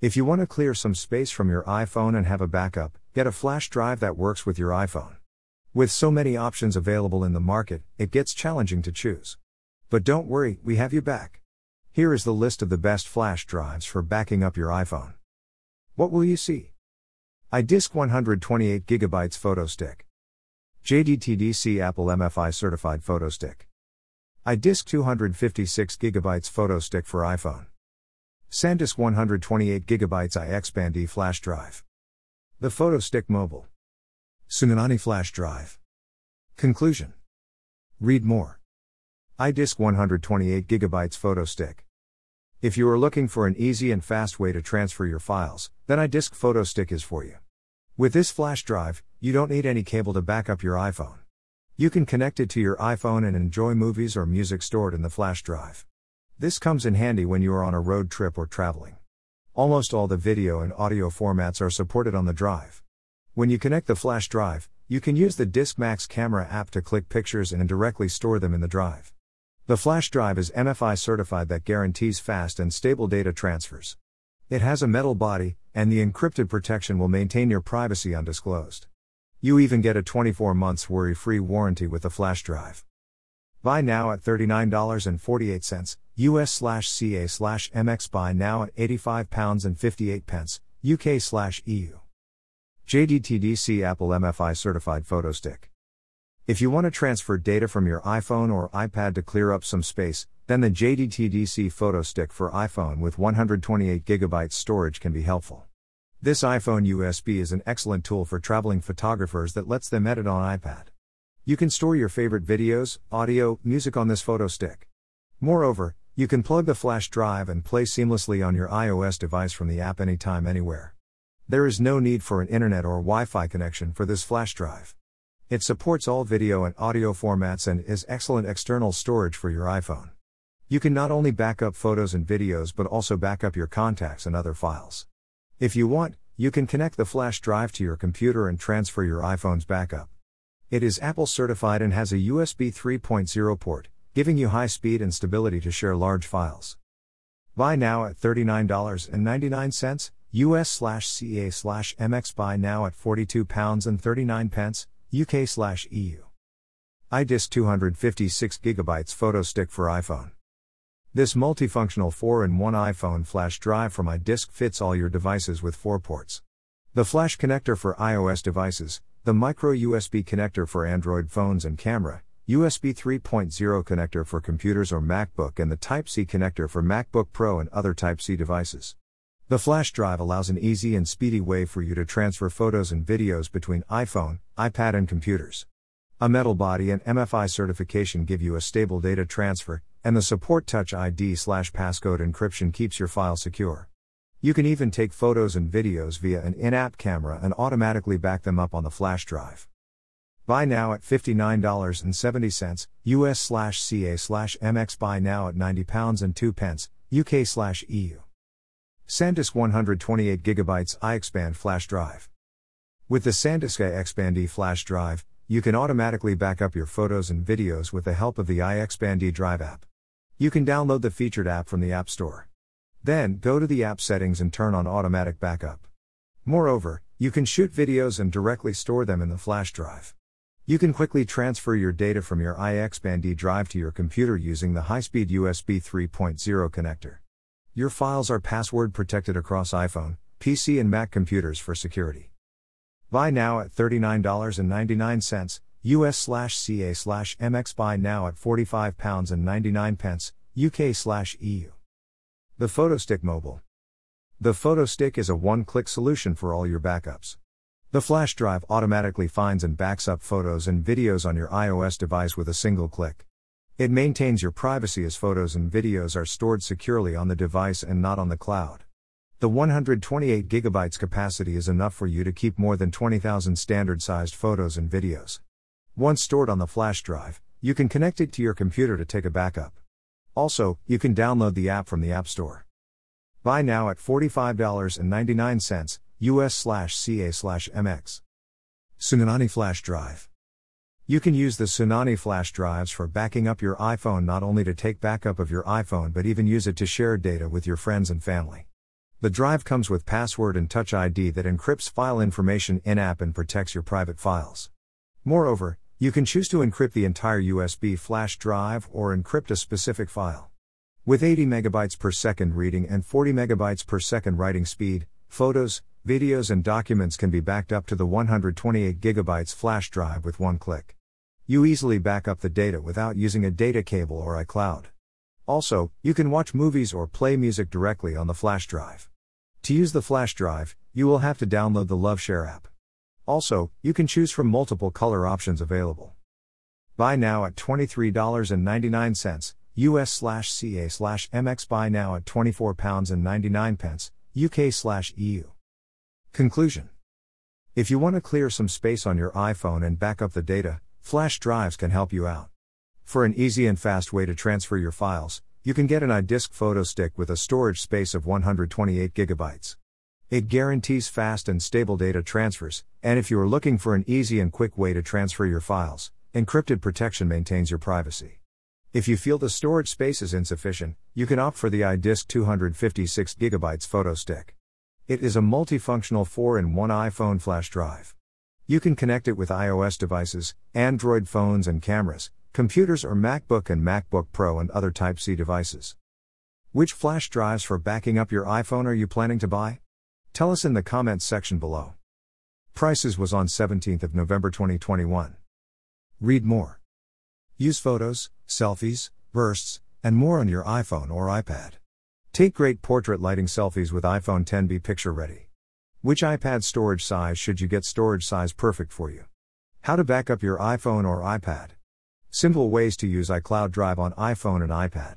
If you want to clear some space from your iPhone and have a backup, get a flash drive that works with your iPhone. With so many options available in the market, it gets challenging to choose. But don't worry, we have you back. Here is the list of the best flash drives for backing up your iPhone. What will you see? iDisk 128GB Photo Stick. JDTDC Apple MFI Certified Photo Stick. iDisk 256GB Photo Stick for iPhone. SanDisk 128GB iXpand E Flash Drive. The Photo Stick Mobile. Sunanani Flash Drive. Conclusion. Read more. iDisk 128GB Photo Stick. If you are looking for an easy and fast way to transfer your files, then iDisk Photo Stick is for you. With this flash drive, you don't need any cable to back up your iPhone. You can connect it to your iPhone and enjoy movies or music stored in the flash drive. This comes in handy when you are on a road trip or traveling. Almost all the video and audio formats are supported on the drive. When you connect the flash drive, you can use the DiskMax camera app to click pictures and directly store them in the drive. The flash drive is MFI certified that guarantees fast and stable data transfers. It has a metal body, and the encrypted protection will maintain your privacy undisclosed. You even get a 24 months worry free warranty with the flash drive. Buy now at $39.48, US slash CA slash MX. Buy now at £85.58 UK slash EU. JDTDC Apple MFI Certified Photo Stick. If you want to transfer data from your iPhone or iPad to clear up some space, then the JDTDC Photo Stick for iPhone with 128GB storage can be helpful. This iPhone USB is an excellent tool for traveling photographers that lets them edit on iPad. You can store your favorite videos, audio, music on this photo stick. Moreover, you can plug the flash drive and play seamlessly on your iOS device from the app anytime, anywhere. There is no need for an internet or Wi Fi connection for this flash drive. It supports all video and audio formats and is excellent external storage for your iPhone. You can not only back up photos and videos but also back up your contacts and other files. If you want, you can connect the flash drive to your computer and transfer your iPhone's backup. It is Apple certified and has a USB 3.0 port, giving you high speed and stability to share large files. Buy now at $39.99 US slash CA slash MX. Buy now at £42.39 UK slash EU. iDisk 256 GB photo stick for iPhone. This multifunctional 4 in 1 iPhone flash drive from iDisk fits all your devices with 4 ports. The flash connector for iOS devices, the micro USB connector for Android phones and camera, USB 3.0 connector for computers or MacBook, and the Type C connector for MacBook Pro and other Type C devices. The flash drive allows an easy and speedy way for you to transfer photos and videos between iPhone, iPad, and computers. A metal body and MFI certification give you a stable data transfer, and the support Touch ID slash passcode encryption keeps your file secure. You can even take photos and videos via an in app camera and automatically back them up on the flash drive. Buy now at $59.70, US slash CA slash MX. Buy now at £90 and 2 pence, UK slash EU. SanDisk 128GB iXpand flash drive. With the SanDisk iXpand E flash drive, you can automatically back up your photos and videos with the help of the iXpand E Drive app. You can download the featured app from the App Store. Then, go to the app settings and turn on automatic backup. Moreover, you can shoot videos and directly store them in the flash drive. You can quickly transfer your data from your iXpand drive to your computer using the high speed USB 3.0 connector. Your files are password protected across iPhone, PC, and Mac computers for security. Buy now at $39.99, US slash CA slash MX. Buy now at £45.99 UK slash EU. The PhotoStick Mobile. The PhotoStick is a one click solution for all your backups. The flash drive automatically finds and backs up photos and videos on your iOS device with a single click. It maintains your privacy as photos and videos are stored securely on the device and not on the cloud. The 128 GB capacity is enough for you to keep more than 20,000 standard sized photos and videos. Once stored on the flash drive, you can connect it to your computer to take a backup. Also, you can download the app from the App Store. Buy now at $45.99 US slash CA slash MX. Sunanani Flash Drive. You can use the Sunani flash drives for backing up your iPhone not only to take backup of your iPhone but even use it to share data with your friends and family. The drive comes with password and Touch ID that encrypts file information in app and protects your private files. Moreover, you can choose to encrypt the entire USB flash drive or encrypt a specific file. With 80 megabytes per second reading and 40 megabytes per second writing speed, photos, videos, and documents can be backed up to the 128 gigabytes flash drive with one click. You easily back up the data without using a data cable or iCloud. Also, you can watch movies or play music directly on the flash drive. To use the flash drive, you will have to download the LoveShare app. Also, you can choose from multiple color options available. Buy now at $23.99, US slash CA slash MX buy now at £24.99 UK slash EU. Conclusion. If you want to clear some space on your iPhone and back up the data, flash drives can help you out. For an easy and fast way to transfer your files, you can get an iDisk photo stick with a storage space of 128 gigabytes. It guarantees fast and stable data transfers, and if you are looking for an easy and quick way to transfer your files, encrypted protection maintains your privacy. If you feel the storage space is insufficient, you can opt for the iDisk 256 GB photo stick. It is a multifunctional 4 in 1 iPhone flash drive. You can connect it with iOS devices, Android phones and cameras, computers or MacBook and MacBook Pro and other Type C devices. Which flash drives for backing up your iPhone are you planning to buy? Tell us in the comments section below. Prices was on 17th of November 2021. Read more. Use photos, selfies, bursts, and more on your iPhone or iPad. Take great portrait lighting selfies with iPhone 10b picture ready. Which iPad storage size should you get storage size perfect for you? How to back up your iPhone or iPad? Simple ways to use iCloud Drive on iPhone and iPad.